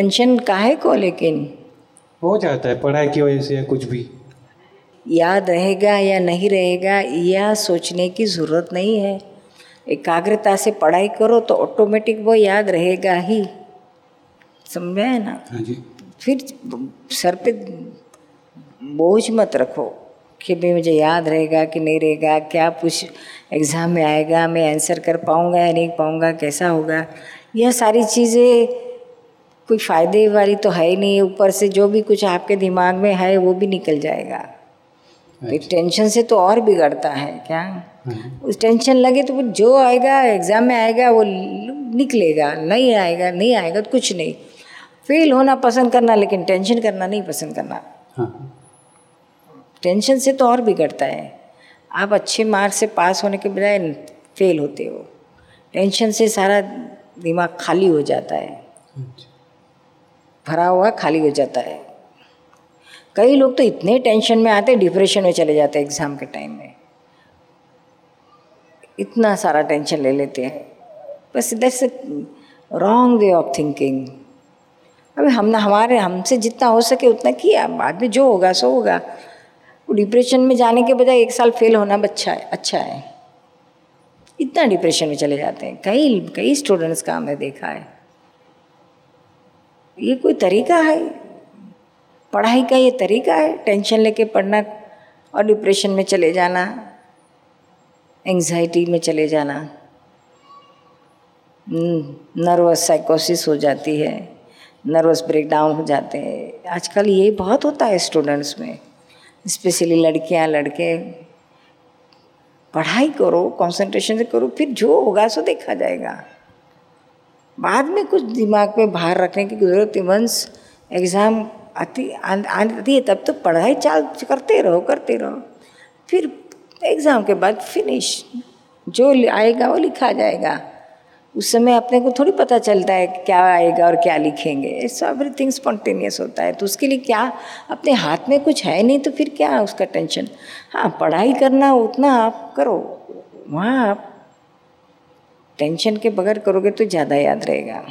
Tension काहे को लेकिन? हो जाता है पढ़ाई की वजह से या कुछ भी। याद रहेगा या नहीं रहेगा यह सोचने की ज़रूरत नहीं है। एकाग्रता से पढ़ाई करो तो ऑटोमेटिक वो याद रहेगा ही। समझे है ना? हाँ जी। फिर सर पे बोझ मत रखो कि भाई मुझे याद रहेगा कि नहीं रहेगा क्या कुछ एग्ज़ाम में आएगा मैं आंसर कर पाऊँगा या नहीं पाऊँगा कैसा होगा। यह सारी चीज़ें कोई फ़ायदे वाली तो है ही नहीं ऊपर से जो भी कुछ आपके दिमाग में है वो भी निकल जाएगा। तो टेंशन से तो और बिगड़ता है क्या? हाँ। उस टेंशन लगे तो जो आएगा एग्ज़ाम में आएगा वो निकलेगा नहीं आएगा नहीं आएगा तो कुछ नहीं। फेल होना पसंद करना लेकिन टेंशन करना नहीं पसंद करना। हाँ। टेंशन से तो और बिगड़ता है। आप अच्छे मार्क्स से पास होने के बजाय फेल होते हो। टेंशन से सारा दिमाग खाली हो जाता है। अच्छा। भरा हुआ खाली हो जाता है। कई लोग तो इतने टेंशन में आते डिप्रेशन में चले जाते एग्ज़ाम के टाइम में। इतना सारा टेंशन ले लेते हैं। बस that's wrong way of thinking अभी हम हमारे, हमसे जितना हो सके उतना किया। बाद में जो होगा, सो होगा। वो डिप्रेशन में जाने के बजाय एक साल फेल होना अच्छा है अच्छा है। इतना डिप्रेशन में चले जाते हैं। कई कई स्टूडेंट्स का हमने देखा है। ये कोई तरीका है? पढ़ाई का ये तरीका है? टेंशन लेके पढ़ना और डिप्रेशन में चले जाना एंजाइटी में चले जाना। नर्वस साइकोसिस हो जाती है नर्वस ब्रेकडाउन हो जाते हैं। आजकल ये बहुत होता है स्टूडेंट्स में स्पेशली लड़कियाँ, लड़के। पढ़ाई करो कंसंट्रेशन से करो, फिर जो होगा सो देखा जाएगा। बाद में कुछ दिमाग में बाहर रखने की ज़रूरत है वंस एग्ज़ाम आती आती है, तब तो पढ़ाई चाल करते रहो करते रहो। फिर एग्ज़ाम के बाद फिनिश जो आएगा वो लिखा जाएगा। उस समय अपने को थोड़ी पता चलता है क्या आएगा और क्या लिखेंगे। इट्स एवरीथिंग स्पॉन्टेनियस होता है। तो उसके लिए क्या अपने हाथ में कुछ है नहीं तो फिर क्या उसका टेंशन हाँ पढ़ाई करना उतना आप करो। वहाँ आप टेंशन के बगैर करोगे तो ज़्यादा याद रहेगा।